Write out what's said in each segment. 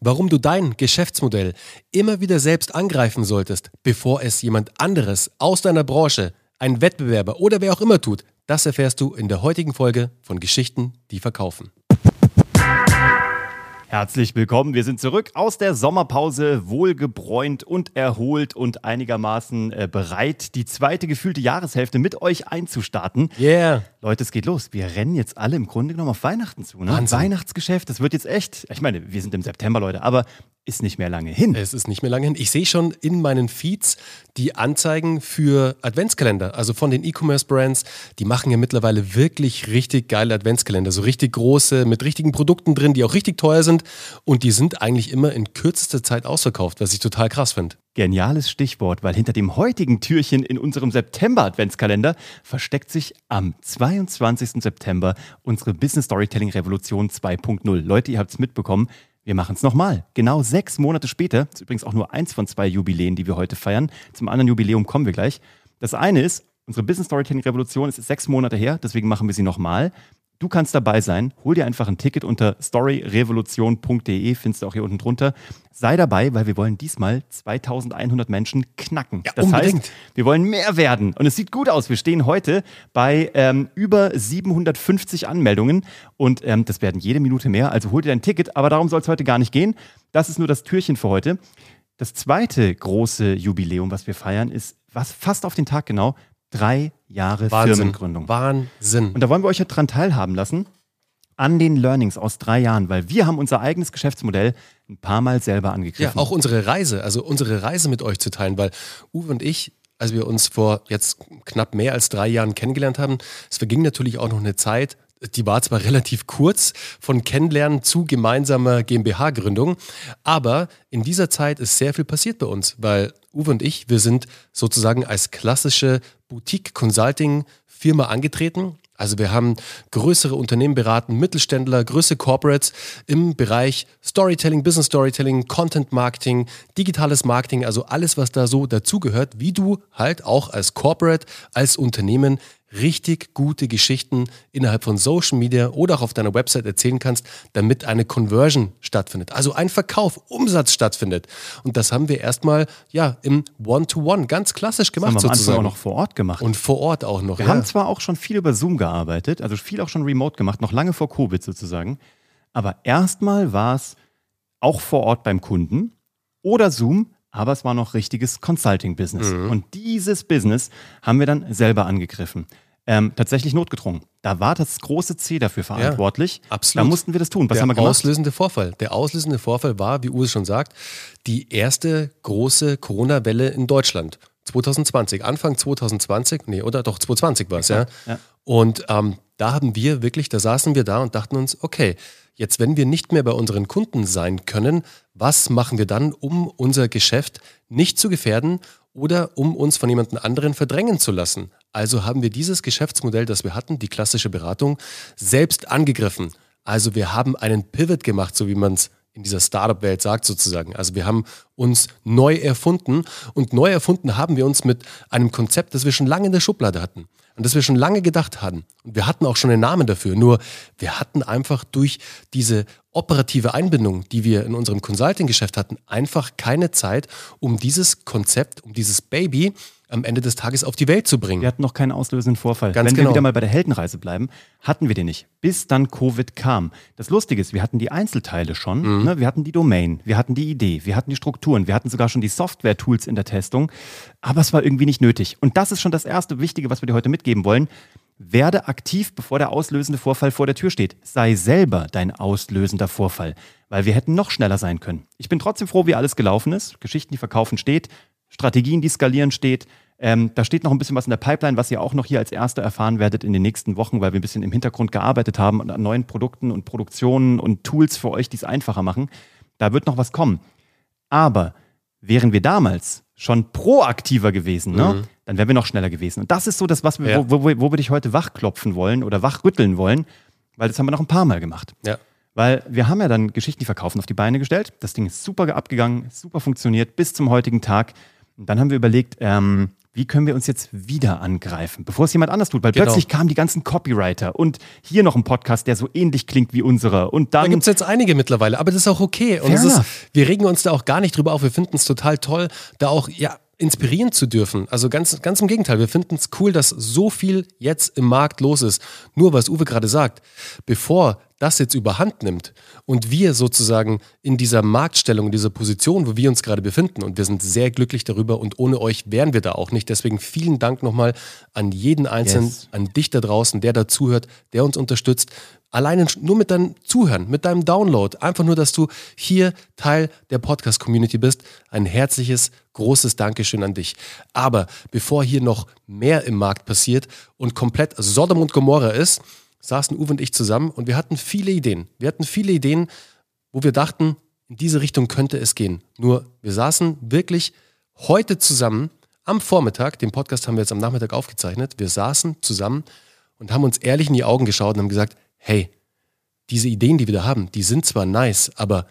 warum du dein Geschäftsmodell immer wieder selbst angreifen solltest, bevor es jemand anderes aus deiner Branche, ein Wettbewerber oder wer auch immer tut, das erfährst du in der heutigen Folge von Geschichten, die verkaufen. Herzlich willkommen. Wir sind zurück aus der Sommerpause, wohlgebräunt und erholt und einigermaßen äh, bereit, die zweite gefühlte Jahreshälfte mit euch einzustarten. Yeah. Leute, es geht los. Wir rennen jetzt alle im Grunde genommen auf Weihnachten zu. Ne? Wahnsinn. Weihnachtsgeschäft, das wird jetzt echt. Ich meine, wir sind im September, Leute, aber ist nicht mehr lange hin. Es ist nicht mehr lange hin. Ich sehe schon in meinen Feeds die Anzeigen für Adventskalender, also von den E-Commerce-Brands. Die machen ja mittlerweile wirklich richtig geile Adventskalender, so richtig große, mit richtigen Produkten drin, die auch richtig teuer sind. Und die sind eigentlich immer in kürzester Zeit ausverkauft, was ich total krass finde. Geniales Stichwort, weil hinter dem heutigen Türchen in unserem September-Adventskalender versteckt sich am 22. September unsere Business Storytelling Revolution 2.0. Leute, ihr habt es mitbekommen. Wir machen es nochmal. Genau sechs Monate später. Ist übrigens auch nur eins von zwei Jubiläen, die wir heute feiern. Zum anderen Jubiläum kommen wir gleich. Das eine ist, unsere Business Storytelling Revolution ist sechs Monate her, deswegen machen wir sie nochmal. Du kannst dabei sein. Hol dir einfach ein Ticket unter storyrevolution.de, findest du auch hier unten drunter. Sei dabei, weil wir wollen diesmal 2100 Menschen knacken. Ja, das unbedingt. heißt, wir wollen mehr werden. Und es sieht gut aus. Wir stehen heute bei ähm, über 750 Anmeldungen und ähm, das werden jede Minute mehr. Also hol dir dein Ticket, aber darum soll es heute gar nicht gehen. Das ist nur das Türchen für heute. Das zweite große Jubiläum, was wir feiern, ist was fast auf den Tag genau drei Jahre Wahnsinn. Firmengründung. Wahnsinn. Und da wollen wir euch ja dran teilhaben lassen, an den Learnings aus drei Jahren, weil wir haben unser eigenes Geschäftsmodell ein paar Mal selber Ja, angegriffen. auch unsere Reise, also unsere Reise mit euch zu teilen, weil Uwe und ich, als wir uns vor jetzt knapp mehr als drei Jahren kennengelernt haben, es verging natürlich auch noch eine Zeit, die war zwar relativ kurz von Kennenlernen zu gemeinsamer GmbH-Gründung, aber in dieser Zeit ist sehr viel passiert bei uns, weil Uwe und ich, wir sind sozusagen als klassische Boutique-Consulting-Firma angetreten. Also wir haben größere Unternehmen beraten, Mittelständler, größere Corporates im Bereich Storytelling, Business Storytelling, Content Marketing, digitales Marketing, also alles, was da so dazugehört, wie du halt auch als Corporate, als Unternehmen richtig gute Geschichten innerhalb von Social Media oder auch auf deiner Website erzählen kannst, damit eine Conversion stattfindet. Also ein Verkauf, Umsatz stattfindet. Und das haben wir erstmal ja im One-to-One ganz klassisch das haben gemacht wir am Anfang sozusagen. auch noch vor Ort gemacht. Und vor Ort auch noch. Wir ja. haben zwar auch schon viel über Zoom gearbeitet, also viel auch schon remote gemacht, noch lange vor Covid sozusagen. Aber erstmal war es auch vor Ort beim Kunden oder Zoom, aber es war noch richtiges Consulting-Business. Mhm. Und dieses Business haben wir dann selber angegriffen. Ähm, tatsächlich notgedrungen. Da war das große C dafür verantwortlich. absolut. Da mussten wir das tun. Was der haben wir gemacht? auslösende Vorfall. Der auslösende Vorfall war, wie Uwe schon sagt, die erste große Corona-Welle in Deutschland. 2020, Anfang 2020, nee, oder doch 2020 war es, ja. ja. Und ähm, da haben wir wirklich, da saßen wir da und dachten uns, okay, jetzt wenn wir nicht mehr bei unseren Kunden sein können, was machen wir dann, um unser Geschäft nicht zu gefährden oder um uns von jemand anderen verdrängen zu lassen? Also haben wir dieses Geschäftsmodell, das wir hatten, die klassische Beratung, selbst angegriffen. Also wir haben einen Pivot gemacht, so wie man es in dieser Startup-Welt sagt sozusagen. Also wir haben uns neu erfunden und neu erfunden haben wir uns mit einem Konzept, das wir schon lange in der Schublade hatten und das wir schon lange gedacht hatten. Und wir hatten auch schon einen Namen dafür, nur wir hatten einfach durch diese operative Einbindung, die wir in unserem Consulting-Geschäft hatten, einfach keine Zeit, um dieses Konzept, um dieses Baby am Ende des Tages auf die Welt zu bringen. Wir hatten noch keinen auslösenden Vorfall. Ganz Wenn genau. wir wieder mal bei der Heldenreise bleiben, hatten wir den nicht, bis dann Covid kam. Das Lustige ist, wir hatten die Einzelteile schon, Mhm. ne? wir hatten die Domain, wir hatten die Idee, wir hatten die Strukturen, wir hatten sogar schon die Software-Tools in der Testung, aber es war irgendwie nicht nötig. Und das ist schon das erste Wichtige, was wir dir heute mitgeben wollen. Werde aktiv, bevor der auslösende Vorfall vor der Tür steht. Sei selber dein auslösender Vorfall, weil wir hätten noch schneller sein können. Ich bin trotzdem froh, wie alles gelaufen ist. Geschichten, die verkaufen steht, Strategien, die skalieren steht. Ähm, da steht noch ein bisschen was in der Pipeline, was ihr auch noch hier als Erste erfahren werdet in den nächsten Wochen, weil wir ein bisschen im Hintergrund gearbeitet haben und an neuen Produkten und Produktionen und Tools für euch, die es einfacher machen. Da wird noch was kommen. Aber wären wir damals schon proaktiver gewesen, ne, dann wären wir noch schneller gewesen. Und das ist so das, was wir, Ja. wo, wo, wo wir dich heute wachklopfen wollen oder wachrütteln wollen, weil das haben wir noch ein paar Mal gemacht. Ja. Weil wir haben ja dann Geschichten, die verkaufen, auf die Beine gestellt. Das Ding ist super abgegangen, super funktioniert bis zum heutigen Tag. Und dann haben wir überlegt, ähm, wie können wir uns jetzt wieder angreifen, bevor es jemand anders tut? Weil Genau. plötzlich kamen die ganzen Copywriter und hier noch ein Podcast, der so ähnlich klingt wie unserer. Und Da dann gibt es jetzt einige mittlerweile, aber das ist auch okay. Und es ist, wir regen uns da auch gar nicht drüber auf. Wir finden es total toll, da auch ja, inspirieren zu dürfen. Also ganz, ganz im Gegenteil, wir finden es cool, dass so viel jetzt im Markt los ist. Nur was Uwe gerade sagt, bevor das jetzt überhand nimmt und wir sozusagen in dieser Marktstellung, in dieser Position, wo wir uns gerade befinden, und wir sind sehr glücklich darüber und ohne euch wären wir da auch nicht. Deswegen vielen Dank nochmal an jeden Einzelnen, Yes. an dich da draußen, der da zuhört, der uns unterstützt. Alleine nur mit deinem Zuhören, mit deinem Download. Einfach nur, dass du hier Teil der Podcast-Community bist. Ein herzliches, großes Dankeschön an dich. Aber bevor hier noch mehr im Markt passiert und komplett Sodom und Gomorra ist, saßen Uwe und ich zusammen und wir hatten viele Ideen. Wir hatten viele Ideen, wo wir dachten, in diese Richtung könnte es gehen. Nur wir saßen wirklich heute zusammen am Vormittag, den Podcast haben wir jetzt am Nachmittag aufgezeichnet, wir saßen zusammen und haben uns ehrlich in die Augen geschaut und haben gesagt, hey, diese Ideen, die wir da haben, die sind zwar nice, aber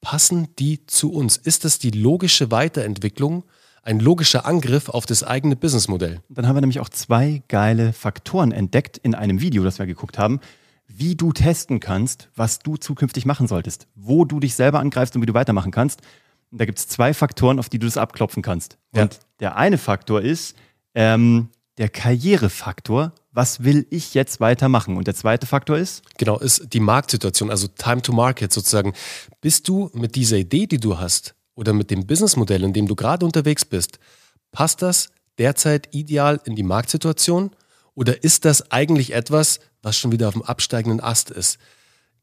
passen die zu uns? Ist das die logische Weiterentwicklung, ein logischer Angriff auf das eigene Businessmodell? Dann haben wir nämlich auch zwei geile Faktoren entdeckt in einem Video, das wir geguckt haben, wie du testen kannst, was du zukünftig machen solltest, wo du dich selber angreifst und wie du weitermachen kannst. Und da gibt es zwei Faktoren, auf die du das abklopfen kannst. Ja. Und der eine Faktor ist ähm, der Karrierefaktor. Was will ich jetzt weitermachen? Und der zweite Faktor ist, Genau, ist die Marktsituation, also Time to Market sozusagen. Bist du mit dieser Idee, die du hast, oder mit dem Businessmodell, in dem du gerade unterwegs bist, passt das derzeit ideal in die Marktsituation? Oder ist das eigentlich etwas, was schon wieder auf dem absteigenden Ast ist?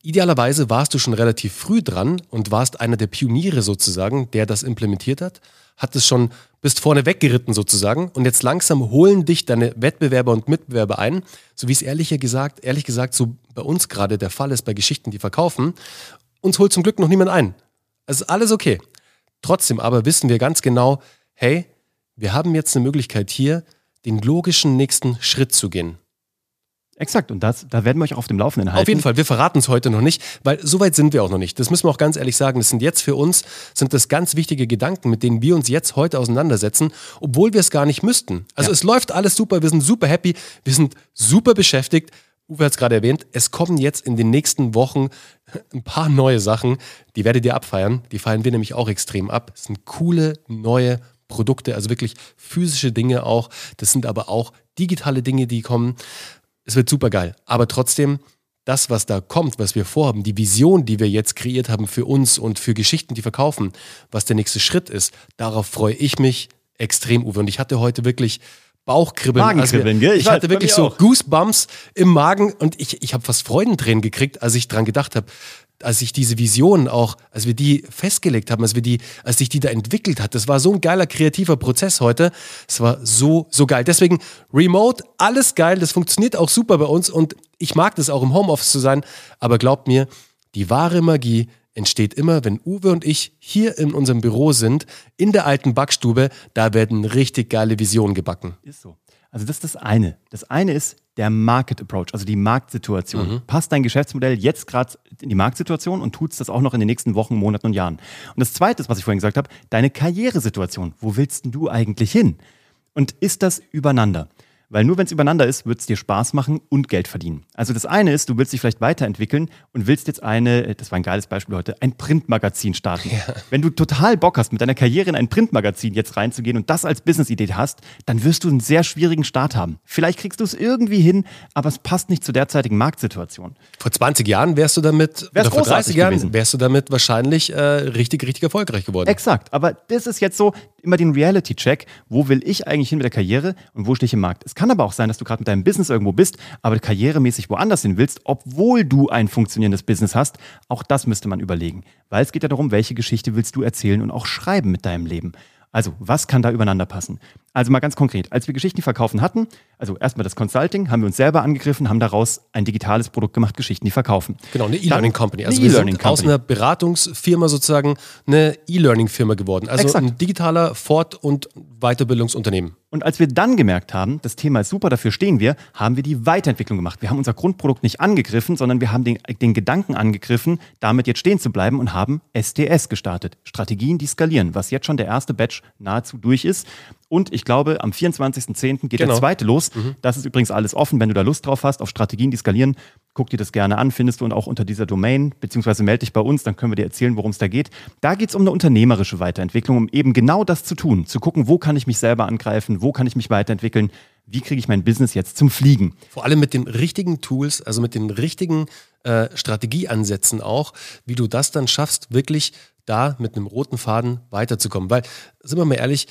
Idealerweise warst du schon relativ früh dran und warst einer der Pioniere sozusagen, der das implementiert hat, hat es schon, bist vorne weggeritten sozusagen und jetzt langsam holen dich deine Wettbewerber und Mitbewerber ein, so wie es ehrlicher gesagt, ehrlich gesagt so bei uns gerade der Fall ist bei Geschichten, die verkaufen. Uns holt zum Glück noch niemand ein. Es ist alles okay. Trotzdem aber wissen wir ganz genau, hey, wir haben jetzt eine Möglichkeit hier, den logischen nächsten Schritt zu gehen. Exakt, und das, da werden wir euch auch auf dem Laufenden halten. Auf jeden Fall, wir verraten es heute noch nicht, weil so weit sind wir auch noch nicht. Das müssen wir auch ganz ehrlich sagen. Das sind jetzt für uns, sind das ganz wichtige Gedanken, mit denen wir uns jetzt heute auseinandersetzen, obwohl wir es gar nicht müssten. Also Ja. es läuft alles super, wir sind super happy, wir sind super beschäftigt. Uwe hat es gerade erwähnt, es kommen jetzt in den nächsten Wochen ein paar neue Sachen, die werdet ihr abfeiern. Die feiern wir nämlich auch extrem ab. Es sind coole, neue Produkte, also wirklich physische Dinge auch. Das sind aber auch digitale Dinge, die kommen. Es wird super geil. Aber trotzdem, das, was da kommt, was wir vorhaben, die Vision, die wir jetzt kreiert haben für uns und für Geschichten, die verkaufen, was der nächste Schritt ist, darauf freue ich mich extrem, Uwe. Und ich hatte heute wirklich Bauchkribbeln. Magenkribbeln, wir, gell? Ich Ich hatte wirklich so auch. Goosebumps im Magen und ich, ich habe fast Freudentränen gekriegt, als ich dran gedacht habe, als ich diese Vision auch, als wir die festgelegt haben, als wir die, als sich die da entwickelt hat. Das war so ein geiler kreativer Prozess heute. Es war so, so geil. Deswegen Remote, alles geil. Das funktioniert auch super bei uns und ich mag das auch im Homeoffice zu sein. Aber glaubt mir, die wahre Magie entsteht immer, wenn Uwe und ich hier in unserem Büro sind, in der alten Backstube. Da werden richtig geile Visionen gebacken. Ist so. Also das ist das eine. Das eine ist der Market Approach, also die Marktsituation. Passt dein Geschäftsmodell jetzt gerade in die Marktsituation und tut's das auch noch in den nächsten Wochen, Monaten und Jahren. Und das zweite ist, was ich vorhin gesagt habe, deine Karrieresituation. Wo willst denn du eigentlich hin? Und ist das übereinander? Weil nur wenn es übereinander ist, wird es dir Spaß machen und Geld verdienen. Also das eine ist, du willst dich vielleicht weiterentwickeln und willst jetzt eine, das war ein geiles Beispiel heute, ein Printmagazin starten. Wenn du total Bock hast, mit deiner Karriere in ein Printmagazin jetzt reinzugehen und das als Businessidee hast, dann wirst du einen sehr schwierigen Start haben. Vielleicht kriegst du es irgendwie hin, aber es passt nicht zur derzeitigen Marktsituation. Vor 20 Jahren wärst du damit, Wär's oder vor 30 großartig Jahren gewesen. wärst du damit wahrscheinlich äh, richtig, richtig erfolgreich geworden. Exakt, aber das ist jetzt so immer den Reality-Check. Wo will ich eigentlich hin mit der Karriere und wo stehe ich im Markt? Es kann aber auch sein, dass du gerade mit deinem Business irgendwo bist, aber karrieremäßig woanders hin willst, obwohl du ein funktionierendes Business hast. Auch das müsste man überlegen, weil es geht ja darum, welche Geschichte willst du erzählen und auch schreiben mit deinem Leben. Also, was kann da übereinander passen? Also mal ganz konkret, als wir Geschichten verkaufen hatten, also erstmal das Consulting, haben wir uns selber angegriffen, haben daraus ein digitales Produkt gemacht, Geschichten, die verkaufen. Genau, eine E-Learning Company. Also eine wir E-Learning sind aus einer Beratungsfirma sozusagen eine E-Learning-Firma geworden. Also Exakt. ein digitaler Fort- und Weiterbildungsunternehmen. Und als wir dann gemerkt haben, das Thema ist super, dafür stehen wir, haben wir die Weiterentwicklung gemacht. Wir haben unser Grundprodukt nicht angegriffen, sondern wir haben den, den Gedanken angegriffen, damit jetzt stehen zu bleiben und haben STS gestartet. Strategien, die skalieren, was jetzt schon der erste Batch nahezu durch ist. Und ich glaube, am 24.10. geht Genau. der zweite los. Das ist übrigens alles offen, wenn du da Lust drauf hast, auf Strategien, die skalieren. Guck dir das gerne an, findest du und auch unter dieser Domain, beziehungsweise melde dich bei uns, dann können wir dir erzählen, worum es da geht. Da geht es um eine unternehmerische Weiterentwicklung, um eben genau das zu tun, zu gucken, wo kann ich mich selber angreifen, wo kann ich mich weiterentwickeln, wie kriege ich mein Business jetzt zum Fliegen. Vor allem mit den richtigen Tools, also mit den richtigen äh, Strategieansätzen auch, wie du das dann schaffst, wirklich da mit einem roten Faden weiterzukommen. Weil, sind wir mal ehrlich,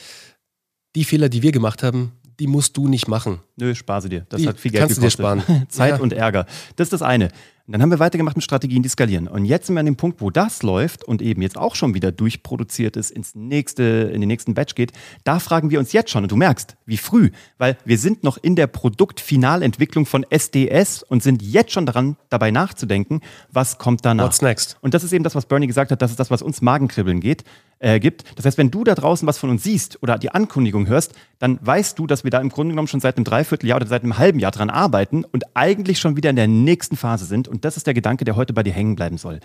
die Fehler, die wir gemacht haben, die musst du nicht machen. Nö, spar sie dir. Das Die hat viel Geld kannst du dir gekostet. sparen. Zeit Ja. und Ärger. Das ist das eine. Und dann haben wir weitergemacht mit Strategien, die skalieren. Und jetzt sind wir an dem Punkt, wo das läuft und eben jetzt auch schon wieder durchproduziert ist, ins nächste, in den nächsten Batch geht. Da fragen wir uns jetzt schon, und du merkst, wie früh, weil wir sind noch in der Produktfinalentwicklung von SDS und sind jetzt schon daran, dabei nachzudenken, was kommt danach. What's next? Und das ist eben das, was Bernie gesagt hat, das ist das, was uns Magenkribbeln geht, äh, gibt. Das heißt, wenn du da draußen was von uns siehst oder die Ankündigung hörst, dann weißt du, dass wir da im Grunde genommen schon seit einem Dreivierteljahr oder seit einem halben Jahr dran arbeiten und eigentlich schon wieder in der nächsten Phase sind. Und das ist der Gedanke, der heute bei dir hängen bleiben soll.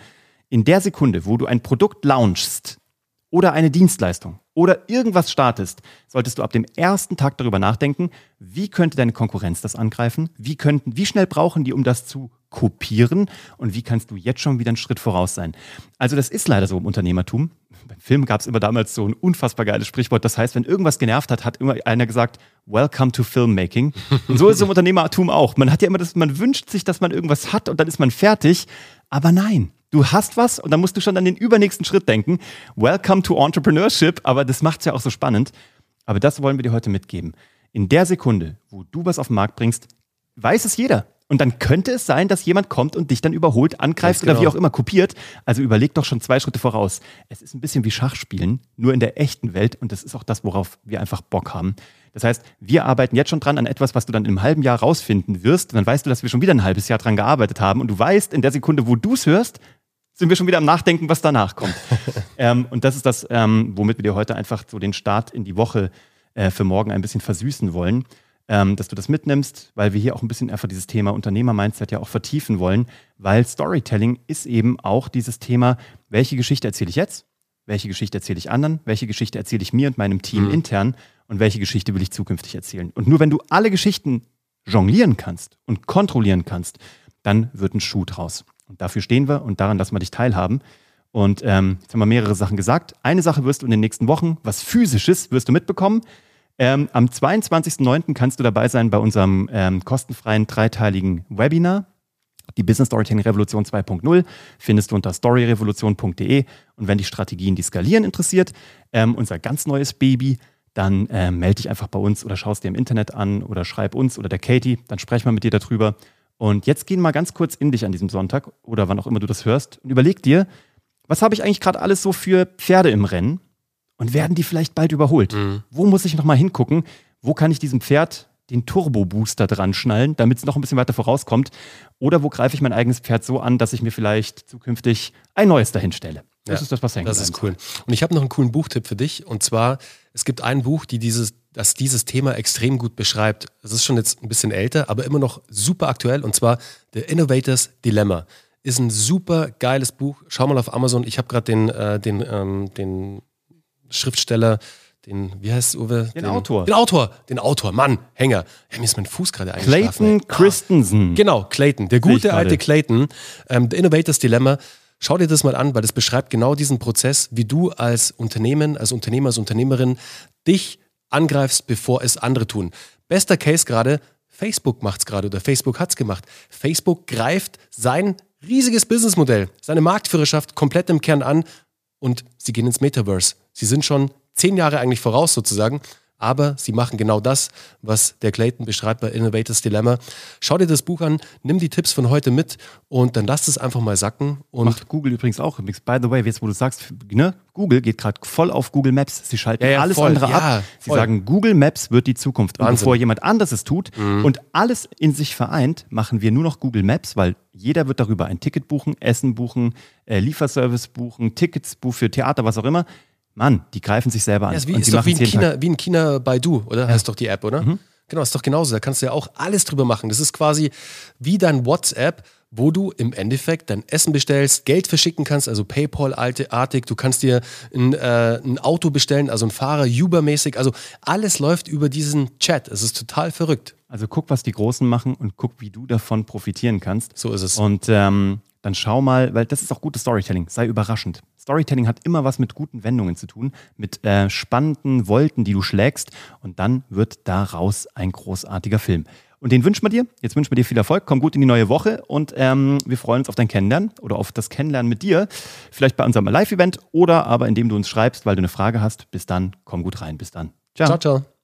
In der Sekunde, wo du ein Produkt launchst oder eine Dienstleistung oder irgendwas startest, solltest du ab dem ersten Tag darüber nachdenken, wie könnte deine Konkurrenz das angreifen? Wie, könnten, wie schnell brauchen die, um das zu kopieren? Und wie kannst du jetzt schon wieder einen Schritt voraus sein? Also das ist leider so im Unternehmertum. Beim Film gab es immer damals so ein unfassbar geiles Sprichwort. Das heißt, wenn irgendwas genervt hat, hat immer einer gesagt, Welcome to Filmmaking. Und so ist es im Unternehmertum auch. Man hat ja immer das, man wünscht sich, dass man irgendwas hat und dann ist man fertig. Aber nein, Du hast was und dann musst du schon an den übernächsten Schritt denken. Welcome to Entrepreneurship, aber das macht es ja auch so spannend. Aber das wollen wir dir heute mitgeben. In der Sekunde, wo du was auf den Markt bringst, weiß es jeder. Und dann könnte es sein, dass jemand kommt und dich dann überholt, angreift oder wie genau. auch immer kopiert. Also überleg doch schon zwei Schritte voraus. Es ist ein bisschen wie Schachspielen, nur in der echten Welt. Und das ist auch das, worauf wir einfach Bock haben. Das heißt, wir arbeiten jetzt schon dran an etwas, was du dann in einem halben Jahr rausfinden wirst. Dann weißt du, dass wir schon wieder ein halbes Jahr dran gearbeitet haben. Und du weißt, in der Sekunde, wo du es hörst, sind wir schon wieder am Nachdenken, was danach kommt. ähm, und das ist das, ähm, womit wir dir heute einfach so den Start in die Woche äh, für morgen ein bisschen versüßen wollen. Ähm, dass du das mitnimmst, weil wir hier auch ein bisschen einfach dieses Thema Unternehmer-Mindset ja auch vertiefen wollen, weil Storytelling ist eben auch dieses Thema, welche Geschichte erzähle ich jetzt, welche Geschichte erzähle ich anderen, welche Geschichte erzähle ich mir und meinem Team intern und welche Geschichte will ich zukünftig erzählen. Und nur wenn du alle Geschichten jonglieren kannst und kontrollieren kannst, dann wird ein Schuh draus. Und dafür stehen wir und daran lassen wir dich teilhaben. Und ähm, jetzt haben wir mehrere Sachen gesagt. Eine Sache wirst du in den nächsten Wochen, was Physisches wirst du mitbekommen. Ähm, am 22.09. kannst du dabei sein bei unserem ähm, kostenfreien dreiteiligen Webinar. Die Business Storytelling Revolution 2.0 findest du unter storyrevolution.de. Und wenn dich Strategien, die skalieren, interessiert, ähm, unser ganz neues Baby, dann ähm, melde dich einfach bei uns oder schaust dir im Internet an oder schreib uns oder der Katie, dann sprechen wir mit dir darüber. Und jetzt gehen wir mal ganz kurz in dich an diesem Sonntag oder wann auch immer du das hörst und überleg dir, was habe ich eigentlich gerade alles so für Pferde im Rennen und werden die vielleicht bald überholt? Wo muss ich nochmal hingucken? Wo kann ich diesem Pferd den Turbo-Booster dran schnallen, damit es noch ein bisschen weiter vorauskommt? Oder wo greife ich mein eigenes Pferd so an, dass ich mir vielleicht zukünftig ein neues dahin stelle? Das Ja, ist das, was hängen Das ist cool. Und ich habe noch einen coolen Buchtipp für dich. Und zwar, es gibt ein Buch, die dieses, das dieses Thema extrem gut beschreibt. Es ist schon jetzt ein bisschen älter, aber immer noch super aktuell. Und zwar The Innovators Dilemma. Ist ein super geiles Buch. Schau mal auf Amazon. Ich habe gerade den, äh, den, ähm, den Schriftsteller, den, wie heißt es, Uwe? Den Autor. Den Autor, den Autor, Mann, Hänger. Ja, mir ist mein Fuß gerade eingeschlafen. Clayton. Ah. Christensen. Genau, Clayton, der gute alte. Clayton. Ähm, The Innovators Dilemma. Schau dir das mal an, weil das beschreibt genau diesen Prozess, wie du als Unternehmen, als Unternehmer, als Unternehmerin dich angreifst, bevor es andere tun. Bester Case gerade, Facebook macht es gerade oder Facebook hat es gemacht. Facebook greift sein riesiges Businessmodell, seine Marktführerschaft komplett im Kern an und sie gehen ins Metaverse. Sie sind schon zehn Jahre eigentlich voraus sozusagen, aber sie machen genau das, was der Clayton beschreibt bei Innovators Dilemma. Schau dir das Buch an, nimm die Tipps von heute mit und dann lass es einfach mal sacken und Macht Google übrigens auch. Übrigens, by the way, jetzt wo du sagst, ne, Google geht gerade voll auf Google Maps. Sie schalten Ja, ja, alles voll. andere Ja, ab. Sie voll. sagen, Google Maps wird die Zukunft. Und Wahnsinn. Mhm. bevor jemand anderes es tut und alles in sich vereint, machen wir nur noch Google Maps, weil jeder wird darüber ein Ticket buchen, Essen buchen, äh, Lieferservice buchen, Tickets buchen für Theater, was auch immer. Mann, die greifen sich selber an. Ja, ist, wie, und ist doch wie in, Tag. China, wie in China Baidu, oder? Heißt doch die App, oder? Genau, ist doch genauso. Da kannst du ja auch alles drüber machen. Das ist quasi wie dein WhatsApp, wo du im Endeffekt dein Essen bestellst, Geld verschicken kannst, also PayPal-artig. Du kannst dir ein, äh, ein Auto bestellen, also ein Fahrer, Uber-mäßig. Also alles läuft über diesen Chat. Es ist total verrückt. Also guck, was die Großen machen und guck, wie du davon profitieren kannst. So ist es. Und ähm, dann schau mal, weil das ist auch gutes Storytelling. Sei überraschend. Storytelling hat immer was mit guten Wendungen zu tun, mit äh, spannenden Wolten, die du schlägst. Und dann wird daraus ein großartiger Film. Und den wünschen wir dir. Jetzt wünschen wir dir viel Erfolg. Komm gut in die neue Woche und ähm, wir freuen uns auf dein Kennenlernen oder auf das Kennenlernen mit dir. Vielleicht bei unserem Live-Event oder aber indem du uns schreibst, weil du eine Frage hast. Bis dann, komm gut rein. Bis dann. Ciao, ciao. ciao.